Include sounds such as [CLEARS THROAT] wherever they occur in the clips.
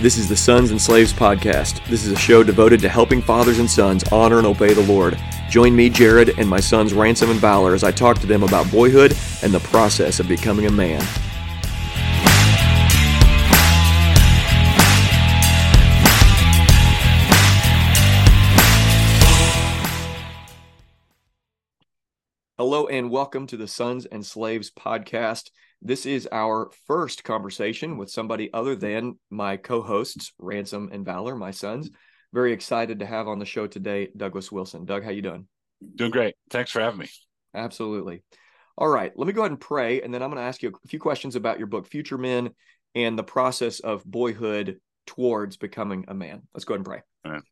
This is the Sons and Slaves Podcast. This is a show devoted to helping fathers and sons honor and obey the Lord. Join me, Jared, and my sons Ransom and Valor as I talk to them about boyhood and the process of becoming a man. Hello and welcome to the Sons and Slaves Podcast. This is our first conversation with somebody other than my co-hosts, Ransom and Valor, my sons. Very excited to have on the show today Douglas Wilson. Doug, how you doing? Doing great. Thanks for having me. Absolutely. All right, let me go ahead and pray, and then I'm going to ask you a few questions about your book, Future Men, and the process of boyhood towards becoming a man. Let's go ahead and pray. All right.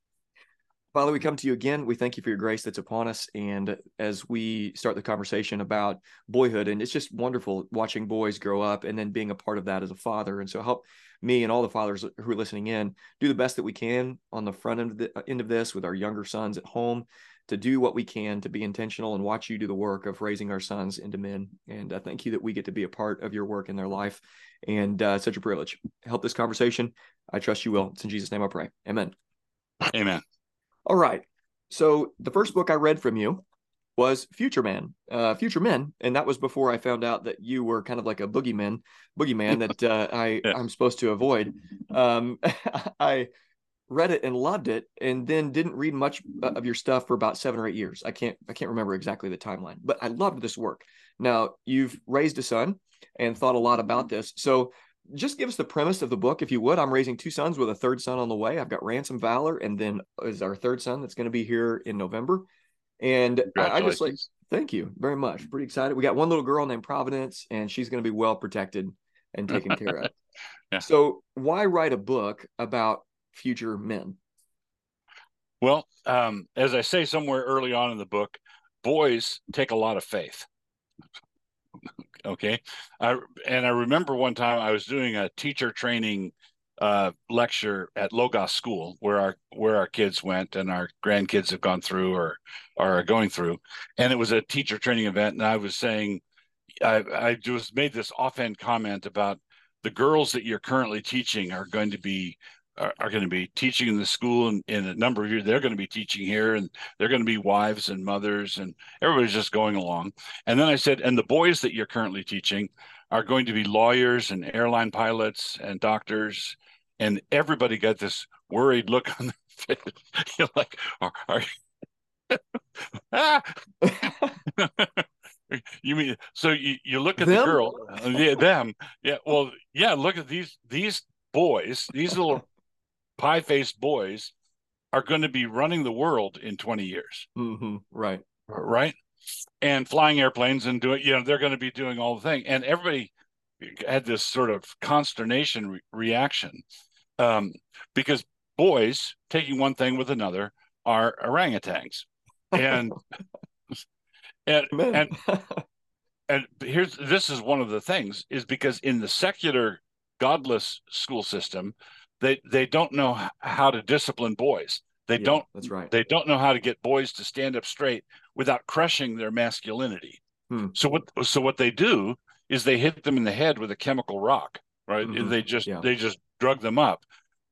Father, we come to you again. We thank you for your grace that's upon us. And as we start the conversation about boyhood, and it's just wonderful watching boys grow up and then being a part of that as a father. And so help me and all the fathers who are listening in do the best that we can on the front end of, the, end of this with our younger sons at home to do what we can to be intentional and watch you do the work of raising our sons into men. And uh, thank you that we get to be a part of your work in their life. And uh, such a privilege. Help this conversation. I trust you will. It's in Jesus' name I pray. Amen. Amen. All right. So the first book I read from you was Future Man, uh, Future Men, and that was before I found out that you were kind of like a boogeyman, boogeyman that uh, I Yeah. I'm supposed to avoid. Um, [LAUGHS] I read it and loved it, and then didn't read much uh, of your stuff for about seven or eight years. I can't I can't remember exactly the timeline, but I loved this work. Now you've raised a son and thought a lot about this, so just give us the premise of the book, if you would. I'm raising two sons with a third son on the way. I've got Ransom Valor, and then is our third son that's going to be here in November. And I, I just like, thank you very much. Pretty excited. We got one little girl named Providence, and she's going to be well protected and taken care of. [LAUGHS] Yeah. So, why write a book about future men? Well, um, as I say somewhere early on in the book, boys take a lot of faith. Okay. I, and I remember one time I was doing a teacher training uh, lecture at Logos School, where our where our kids went and our grandkids have gone through or are going through, and it was a teacher training event. And I was saying, I, I just made this offhand comment about the girls that you're currently teaching are going to be are, are going to be teaching in the school and in a number of years. They're going to be teaching here, and they're going to be wives and mothers, and everybody's just going along. And then I said, and the boys that you're currently teaching are going to be lawyers and airline pilots and doctors, and everybody got this worried look on their [LAUGHS] face. You're like, are, are you? ah! [LAUGHS] you mean so you, you look at Them? the girl uh, yeah them yeah well yeah look at these these boys these little pie-faced boys are going to be running the world in 20 years. Hmm Right. right? And flying airplanes and doing you know they're going to be doing all the thing. And everybody had this sort of consternation re- reaction um, because boys taking one thing with another are orangutans. And [LAUGHS] and and [LAUGHS] and here's this is one of the things is because in the secular godless school system they they don't know how to discipline boys they Yeah, don't That's right. they don't know how to get boys to stand up straight without crushing their masculinity Hmm. so what so what they do is they hit them in the head with a chemical rock right Mhm. they just Yeah. they just drug them up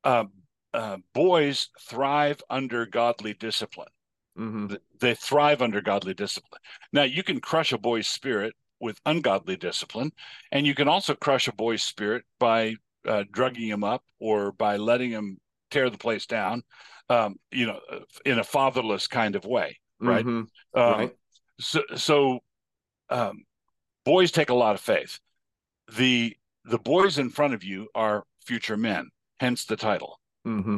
uh, uh, boys thrive under godly discipline hmm they thrive under godly discipline. Now, you can crush a boy's spirit with ungodly discipline, and you can also crush a boy's spirit by uh, drugging him up or by letting him tear the place down, um, you know, in a fatherless kind of way. Right. hmm Um, right. So, so um, boys take a lot of faith. The the boys in front of you are future men, hence the title hmm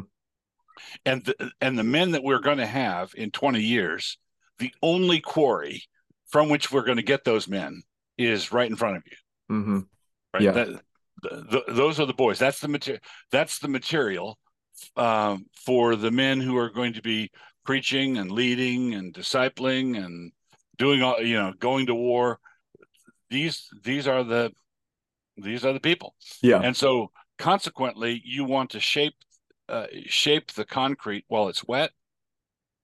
and the, and the men that we're going to have in 20 years the only quarry from which we're going to get those men is right in front of you hmm right Yeah. That- the, those are the boys. That's the material that's the material um, for the men who are going to be preaching and leading and discipling and doing all you know going to war. These these are the these are the people. Yeah. and so consequently you want to shape uh, shape the concrete while it's wet.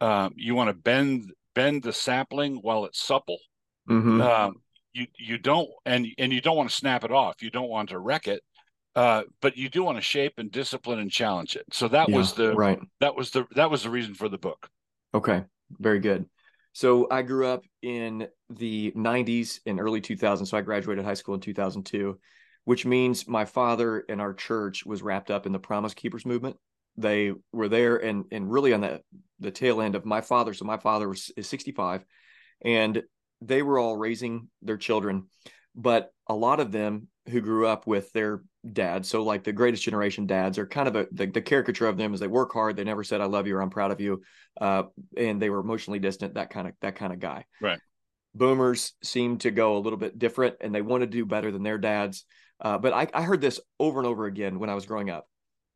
Um, you want to bend bend the sapling while it's supple. Hmm um, you you don't and and you don't want to snap it off you don't want to wreck it uh, but you do want to shape and discipline and challenge it. So that Yeah, was the right. that was the that was the reason for the book. Okay, very good. So I grew up in the 90s and early 2000s. So I graduated high school in 2002, which means my father and our church was wrapped up in the Promise Keepers movement. They were there and and really on the the tail end of my father. So my father was is 65, and they were all raising their children, but a lot of them who grew up with their dads, so like the greatest generation dads, are kind of a the, the caricature of them is they work hard, they never said I love you or I'm proud of you, uh, and they were emotionally distant, that kind of that kind of guy. Right. Boomers seem to go a little bit different, and they want to do better than their dads. Uh, but I, I heard this over and over again when I was growing up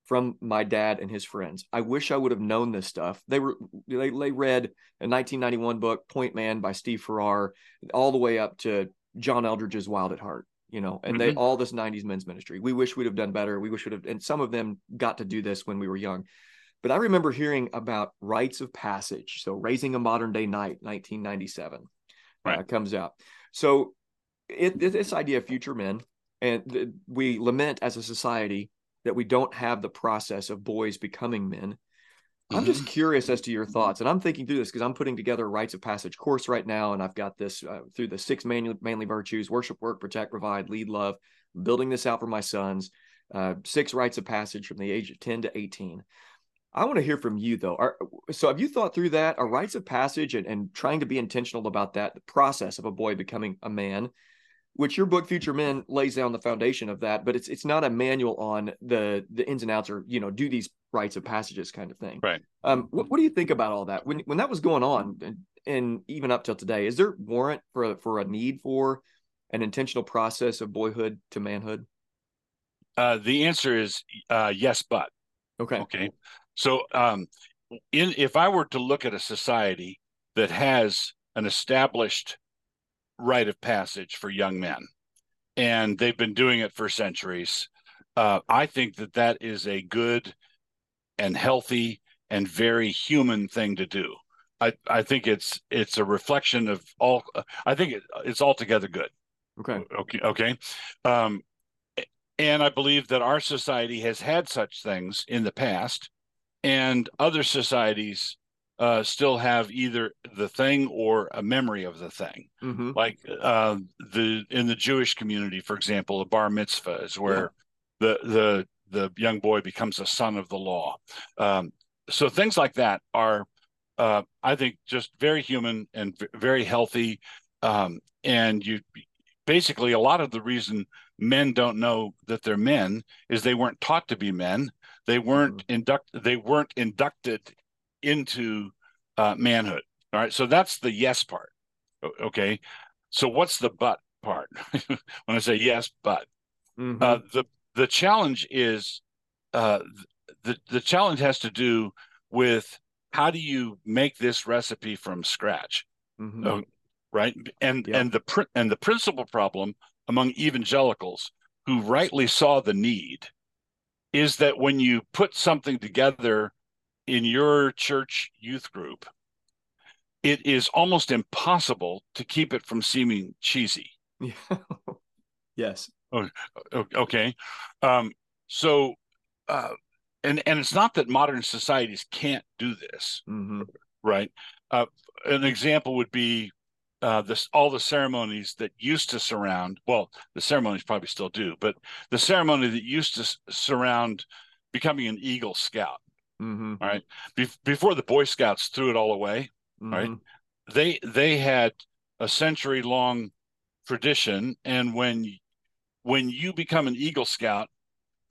from my dad and his friends. I wish I would have known this stuff. They were they, they read a 1991 book, Point Man by Steve Farrar, all the way up to John Eldredge's Wild at Heart. You know, and they Mhm. all this 90s men's ministry. We wish we'd have done better. We wish we'd have, and some of them got to do this when we were young. But I remember hearing about rites of passage. So raising a modern day knight, 1997, uh, comes out. So it, it- this idea of future men, and th- we lament as a society that we don't have the process of boys becoming men. I'm just curious as to your thoughts, and I'm thinking through this because I'm putting together a rites of passage course right now, and I've got this uh, through the six manly, manly virtues: worship, work, protect, provide, lead, love. Building this out for my sons. Uh, six rites of passage from the age of 10 to 18. I want to hear from you though. Are, so have you thought through that? Are rites of passage and, and trying to be intentional about that, the process of a boy becoming a man, which your book Future Men lays down the foundation of that, but it's it's not a manual on the the ins and outs or you know, do these rites of passages kind of thing. Right. Um, what, what do you think about all that? When when that was going on and, and even up till today, is there warrant for for a need for an intentional process of boyhood to manhood? Uh, the answer is uh, yes, but Okay. okay. So, um, in if I were to look at a society that has an established rite of passage for young men, and they've been doing it for centuries, uh, I think that that is a good and healthy and very human thing to do. I, I think it's it's a reflection of all. I think it, it's altogether good. Okay. Okay. Okay. Um, and I believe that our society has had such things in the past, and other societies uh, still have either the thing or a memory of the thing. Mm-hmm. Like uh, the in the Jewish community, for example, a bar mitzvah is where the the the young boy becomes a son of the law. Um, so things like that are, uh, I think, just very human and v- very healthy. Um, and you basically a lot of the reason men don't know that they're men is they weren't taught to be men. They weren't induct. They weren't inducted into uh, manhood. All right. So that's the yes part. Okay. So what's the but part? [LAUGHS] when I say yes, but Mm-hmm. uh, the the challenge is uh, the the challenge has to do with how do you make this recipe from scratch, Mhm. oh, right? And Yeah. and the pr- and the principal problem among evangelicals who rightly saw the need is that when you put something together in your church youth group, it is almost impossible to keep it from seeming cheesy. Yeah. [LAUGHS] yes. O- okay um so uh and and it's not that modern societies can't do this Mm-hmm. right uh an example would be uh this all the ceremonies that used to surround well the ceremonies probably still do but the ceremony that used to surround becoming an eagle scout Mm-hmm. right Be- before the boy scouts threw it all away Right. Mm-hmm. they they had a century long tradition and when when you become an eagle scout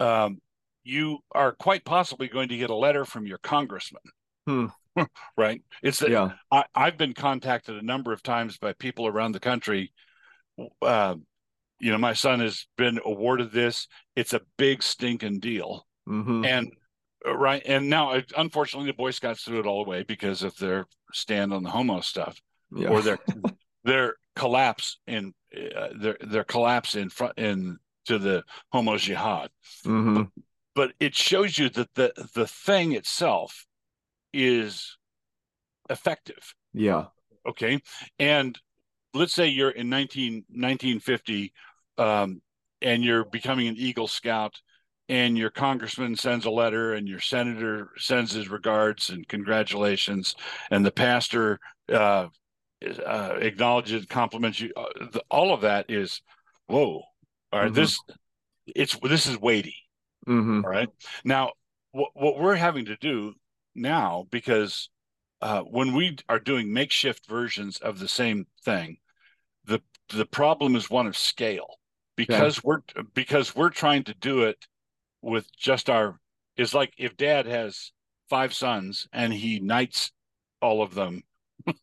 um, you are quite possibly going to get a letter from your congressman Hmm. [LAUGHS] right it's that Yeah. I, i've been contacted a number of times by people around the country uh, you know my son has been awarded this it's a big stinking deal Mm-hmm. and right and now uh, unfortunately the boy scouts threw it all away because of their stand on the homo stuff yeah. or their [LAUGHS] their collapse in uh, their their collapse in front in to the homo jihad mm-hmm. but it shows you that the the thing itself is effective Yeah. okay and let's say you're in 19 1950 um, and you're becoming an eagle scout and your congressman sends a letter and your senator sends his regards and congratulations and the pastor uh, uh, acknowledges compliments you uh, the, all of that is whoa all right, mm-hmm. this it's this is weighty mm-hmm. all right now what, what we're having to do now because uh, when we are doing makeshift versions of the same thing the the problem is one of scale because we're because we're trying to do it with just our is like if dad has five sons and he knights all of them [LAUGHS]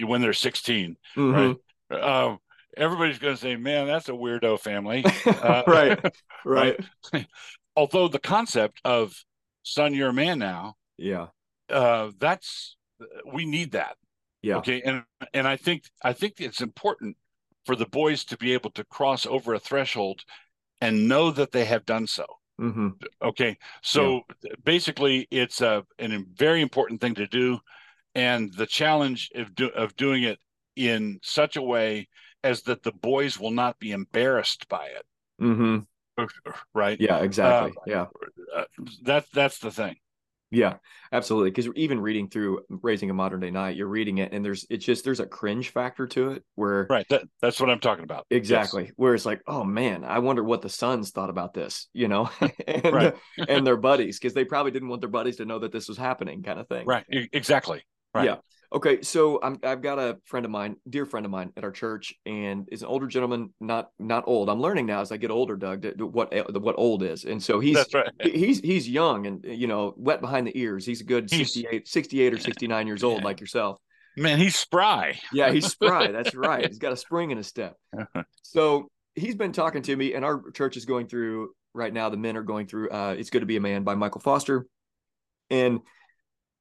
when they're 16 mm-hmm. right? Uh, everybody's going to say man that's a weirdo family. [LAUGHS] Uh, right [LAUGHS] right, right? although the concept of son you're a man now yeah. uh, that's we need that. Yeah. Okay and and i think i think it's important for the boys to be able to cross over a threshold and know that they have done so Mm-hmm. Okay, so yeah. basically, it's a a very important thing to do, and the challenge of do, of doing it in such a way as that the boys will not be embarrassed by it. Mm-hmm. Right? Yeah, exactly. Uh, yeah, uh, that that's the thing. Yeah, absolutely. Because even reading through Raising a Modern Day Knight, you're reading it, and there's it's just there's a cringe factor to it where right. That that's what I'm talking about. Exactly. Yes. Where it's like, oh man, I wonder what the sons thought about this, you know, [LAUGHS] and right. and their buddies because they probably didn't want their buddies to know that this was happening, kind of thing. Right. Exactly. Right. Yeah. Okay, so I'm, I've got a friend of mine, dear friend of mine at our church, and is an older gentleman, not not old. I'm learning now as I get older, Doug, what what old is, and so he's right. he's he's young and you know wet behind the ears. He's a good he's, 68, 68 or 69 years old, like yourself. Man, he's spry. Yeah, he's [LAUGHS] spry. That's right. He's got a spring in his step. [LAUGHS] so he's been talking to me, and our church is going through right now. The men are going through. uh It's Good to Be a Man by Michael Foster, and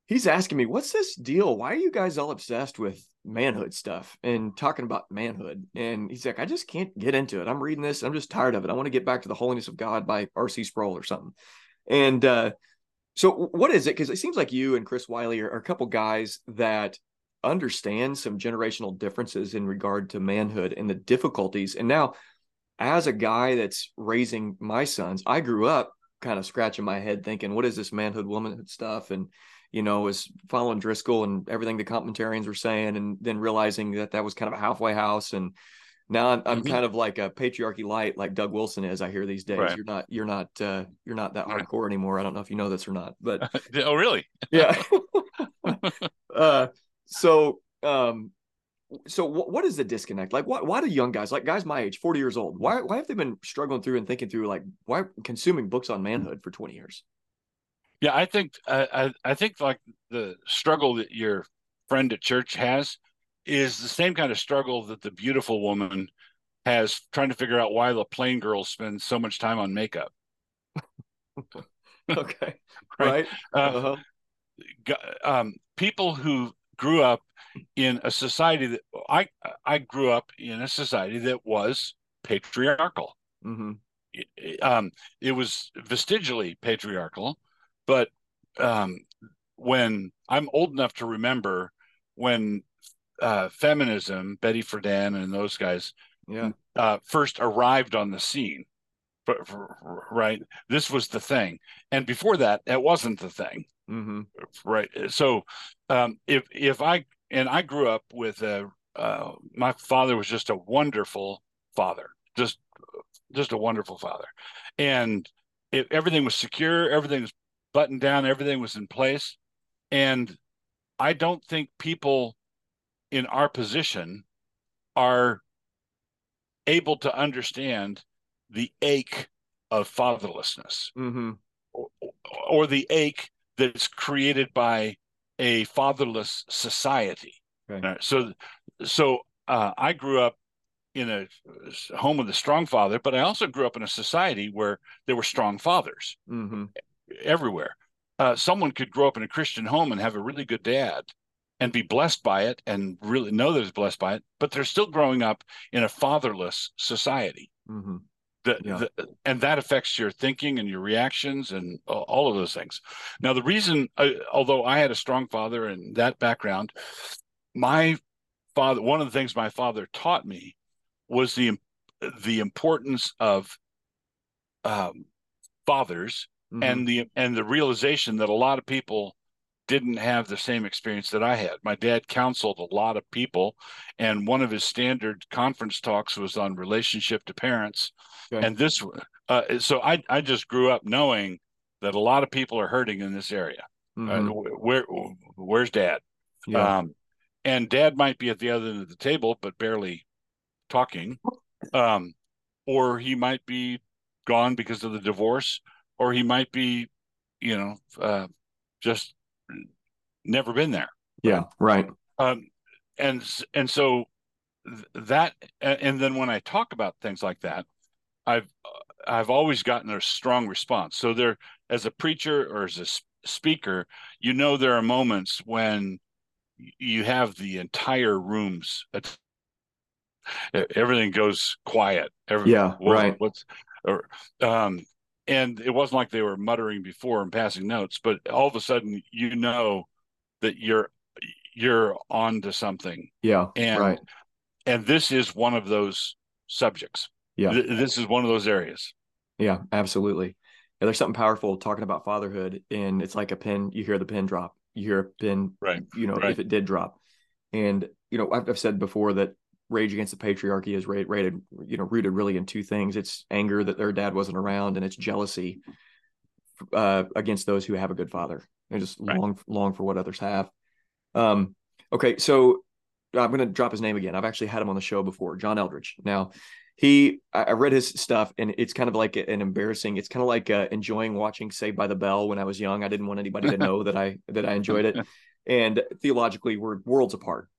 he's asking me, what's this deal? Why are you guys all obsessed with manhood stuff and talking about manhood? And he's like, I just can't get into it. I'm reading this. I'm just tired of it. I want to get back to the holiness of God by R.C. Sproul or something. And uh, so what is it? Because it seems like you and Chris Wiley are, are a couple guys that understand some generational differences in regard to manhood and the difficulties. And now, as a guy that's raising my sons, I grew up kind of scratching my head thinking, what is this manhood, womanhood stuff? And you know, was following Driscoll and everything the complementarians were saying, and then realizing that that was kind of a halfway house. And now I'm, I'm mm-hmm. kind of like a patriarchy light, like Doug Wilson is. I hear these days. Right. You're not, you're not, uh, you're not that hardcore anymore. I don't know if you know this or not, but [LAUGHS] oh, really? [LAUGHS] yeah. [LAUGHS] uh, so, um, so what is the disconnect? Like, why, why do young guys, like guys my age, 40 years old, why, why have they been struggling through and thinking through, like, why consuming books on manhood for 20 years? Yeah, I think I I think like the struggle that your friend at church has is the same kind of struggle that the beautiful woman has trying to figure out why the plain girls spend so much time on makeup. [LAUGHS] okay, [LAUGHS] right. right. Uh, uh-huh. um, people who grew up in a society that I I grew up in a society that was patriarchal. Mm-hmm. It, um, it was vestigially patriarchal, but um, when I'm old enough to remember when uh, feminism, Betty Friedan and those guys, yeah, uh, first arrived on the scene. Right, this was the thing, and before that, it wasn't the thing. Mm-hmm. Right. So, um, if if I and I grew up with a uh, my father was just a wonderful father, just just a wonderful father, and it, everything was secure, everything was buttoned down, everything was in place. And I don't think people in our position are able to understand the ache of fatherlessness mm-hmm. or, or, the ache that's created by a fatherless society. Right. So, so uh, I grew up in a home with a strong father, but I also grew up in a society where there were strong fathers. Mm-hmm everywhere. Uh, someone could grow up in a Christian home and have a really good dad and be blessed by it and really know that it's blessed by it, but they're still growing up in a fatherless society. Mm-hmm. The, yeah. the, and that affects your thinking and your reactions and all of those things. Now, the reason, uh, although I had a strong father and that background, my father, one of the things my father taught me was the the importance of um, fathers mm-hmm. and the and the realization that a lot of people didn't have the same experience that I had. My dad counseled a lot of people, and one of his standard conference talks was on relationship to parents. Okay. And this, uh, so I I just grew up knowing that a lot of people are hurting in this area. Uh, mm-hmm. Uh, where where's dad? Yeah. Um, and dad might be at the other end of the table, but barely talking. Um, or he might be gone because of the divorce, or he might be, you know, uh, just never been there. Yeah, right. Um, and and so that, and then when I talk about things like that, I've I've always gotten a strong response. So there, as a preacher or as a speaker, you know there are moments when you have the entire rooms everything goes quiet Every, yeah what, right what's or um and it wasn't like they were muttering before and passing notes but all of a sudden you know that you're you're on to something. Yeah and right. and this is one of those subjects. Yeah. Th- this is one of those areas. Yeah absolutely. Yeah, there's something powerful talking about fatherhood and it's like a pin you hear the pin drop. You hear a pin right you know right. if it did drop. And you know I've, I've said before that rage against the patriarchy is rated you know rooted really in two things. It's anger that their dad wasn't around and it's jealousy uh, against those who have a good father. And just right. long long for what others have. Um okay so i'm going to drop his name again. I've actually had him on the show before john eldredge. Now he I, read his stuff and it's kind of like an embarrassing it's kind of like uh, enjoying watching saved by the bell when i was young. I didn't want anybody to [LAUGHS] know that i that i enjoyed it. [LAUGHS] And theologically we're worlds apart.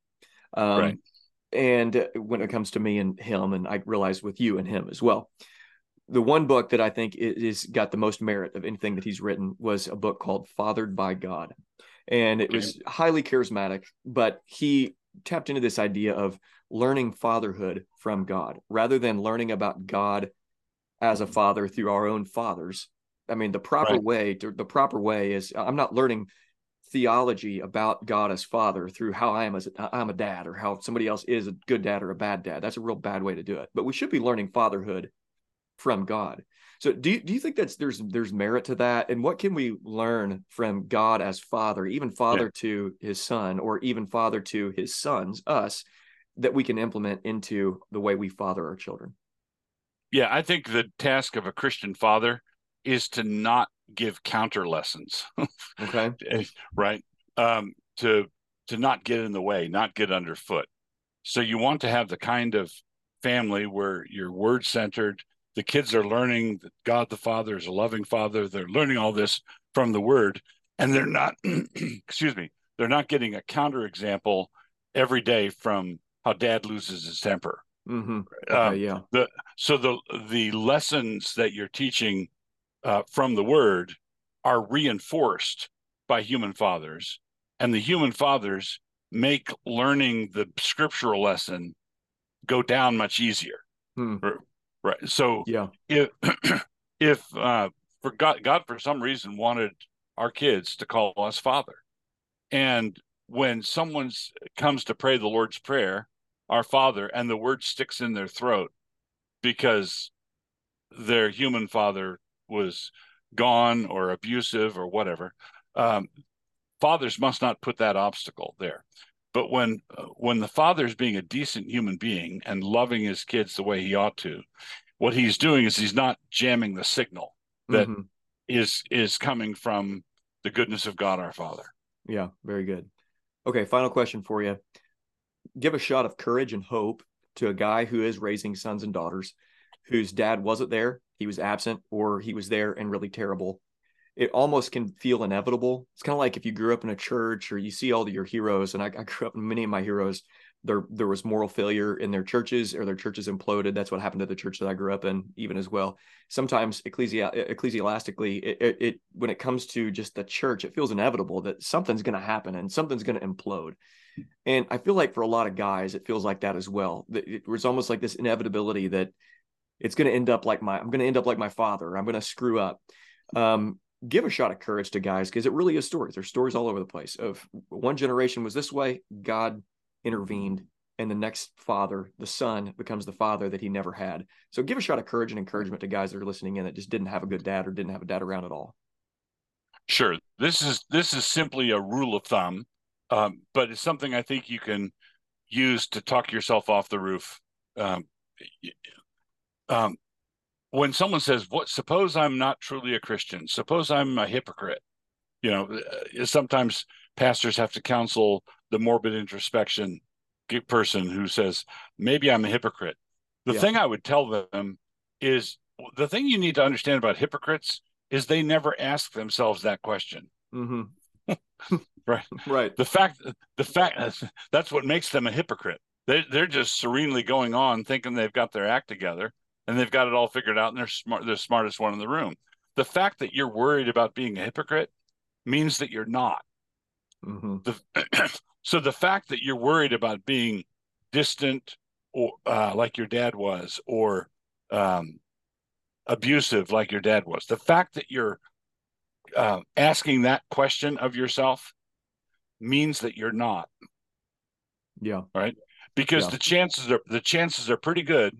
Um, right. And uh, when it comes to me and him and i realized with you and him as well the one book that i think is got the most merit of anything that he's written was a book called fathered by god and it was highly charismatic but he tapped into this idea of learning fatherhood from God rather than learning about God as a father through our own fathers. I mean, the proper right. way to the proper way is I'm not learning theology about God as father through how I am as a, I'm a dad or how somebody else is a good dad or a bad dad. That's a real bad way to do it. But we should be learning fatherhood from God. So do you, do you think that's there's there's merit to that? And what can we learn from God as father, even father yeah. to his son, or even father to his sons, us, that we can implement into the way we father our children. Yeah, I think the task of a Christian father is to not give counter lessons. [LAUGHS] okay. [LAUGHS] right. Um, to to not get in the way, not get underfoot. So you want to have the kind of family where you're word centered. The kids are learning that God the Father is a loving Father. They're learning all this from the Word, and they're not. [CLEARS THROAT] excuse me. They're not getting a counter example every day from how dad loses his temper. Mm-hmm. Okay, um, yeah. The, so the the lessons that you're teaching uh, from the word are reinforced by human fathers, and the human fathers make learning the scriptural lesson go down much easier. Hmm. Right. So yeah, if [CLEARS THROAT] if uh, for God, God for some reason wanted our kids to call us father, and when someone comes to pray the Lord's prayer, our father and the word sticks in their throat because their human father was gone or abusive or whatever um, fathers must not put that obstacle there. But when uh, when the father is being a decent human being and loving his kids the way he ought to what he's doing is he's not jamming the signal that mm-hmm. is is coming from the goodness of god our father. Yeah very good. Okay final question for you. Give a shot of courage and hope to a guy who is raising sons and daughters whose dad wasn't there, he was absent, or he was there and really terrible. It almost can feel inevitable. It's kind of like if you grew up in a church or you see all your heroes, and I, I grew up in many of my heroes. There, there was moral failure in their churches, or their churches imploded. That's what happened to the church that I grew up in, even as well. Sometimes ecclesi- ecclesiastically, it, it, it when it comes to just the church, it feels inevitable that something's going to happen and something's going to implode. And I feel like for a lot of guys, it feels like that as well. It was almost like this inevitability that it's going to end up like my, I'm going to end up like my father. I'm going to screw up. Um, give a shot of courage to guys because it really is stories. There's stories all over the place of one generation was this way, God intervened and the next father, the son, becomes the father that he never had. So give a shot of courage and encouragement to guys that are listening in that just didn't have a good dad or didn't have a dad around at all. Sure, this is this is simply a rule of thumb, um, but it's something I think you can use to talk yourself off the roof. Um, um, when someone says, "What?" Suppose I'm not truly a Christian. Suppose I'm a hypocrite. You know, uh, sometimes pastors have to counsel the morbid introspection person who says, maybe I'm a hypocrite. The yeah. thing I would tell them is the thing you need to understand about hypocrites is they never ask themselves that question. Mm-hmm. [LAUGHS] right. Right. The fact, the fact that's what makes them a hypocrite. They, they're just serenely going on thinking they've got their act together and they've got it all figured out and they're smart, they're the smartest one in the room. The fact that you're worried about being a hypocrite means that you're not. Mm-hmm. The, [CLEARS THROAT] so the fact that you're worried about being distant or uh, like your dad was, or um, abusive like your dad was, the fact that you're uh, asking that question of yourself means that you're not. Yeah. Right. Because yeah. the chances are the chances are pretty good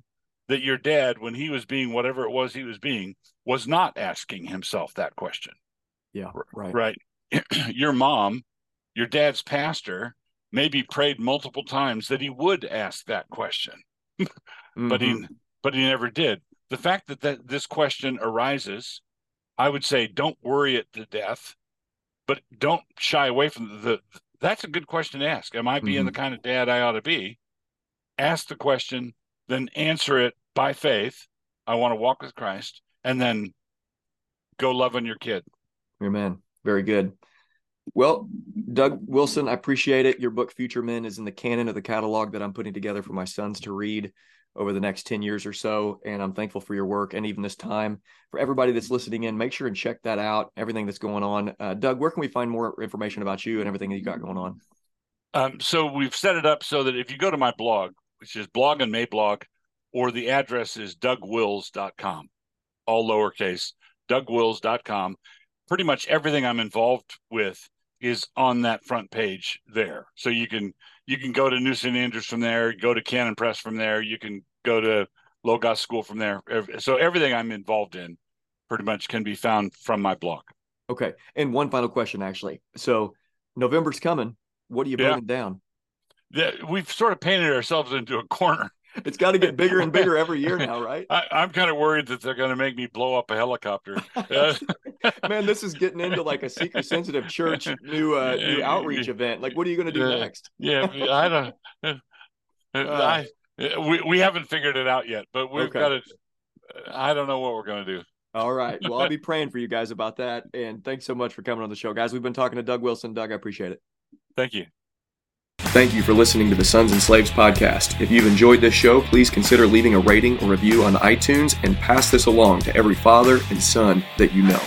that your dad, when he was being whatever it was he was being, was not asking himself that question. Yeah. Right. Right. [CLEARS THROAT] your mom your dad's pastor maybe prayed multiple times that he would ask that question mm-hmm. [LAUGHS] but he mm-hmm. but he never did the fact that, that this question arises i would say don't worry it to death but don't shy away from the, the that's a good question to ask am i being mm-hmm. the kind of dad i ought to be ask the question then answer it by faith i want to walk with christ and then go love on your kid amen very good well, Doug Wilson, I appreciate it. Your book, Future Men, is in the canon of the catalog that I'm putting together for my sons to read over the next 10 years or so. And I'm thankful for your work and even this time. For everybody that's listening in, make sure and check that out, everything that's going on. Uh, Doug, where can we find more information about you and everything that you got going on? Um, so we've set it up so that if you go to my blog, which is blog and Mablog, or the address is dougwils.com, all lowercase, dougwils.com. Pretty much everything I'm involved with is on that front page there. So you can you can go to New St. Andrews from there, go to Canon Press from there, you can go to Logos School from there. So everything I'm involved in pretty much can be found from my blog. Okay. And one final question actually. So November's coming. What are you yeah. down? Yeah, we've sort of painted ourselves into a corner it's got to get bigger and bigger every year [LAUGHS] now, right? I, am kind of worried that they're going to make me blow up a helicopter. [LAUGHS] Man, this is getting into like a seeker sensitive church new uh, new outreach event. Like, what are you going to do next? yeah, I don't. [LAUGHS] Uh, I we we haven't figured it out yet, but we've okay. got to. I don't know what we're going to do. All right. Well, I'll be praying for you guys about that. And thanks so much for coming on the show, guys. We've been talking to Doug Wilson. Doug, I appreciate it. Thank you. Thank you for listening to the Sons and Slaves podcast. If you've enjoyed this show, please consider leaving a rating or review on iTunes and pass this along to every father and son that you know.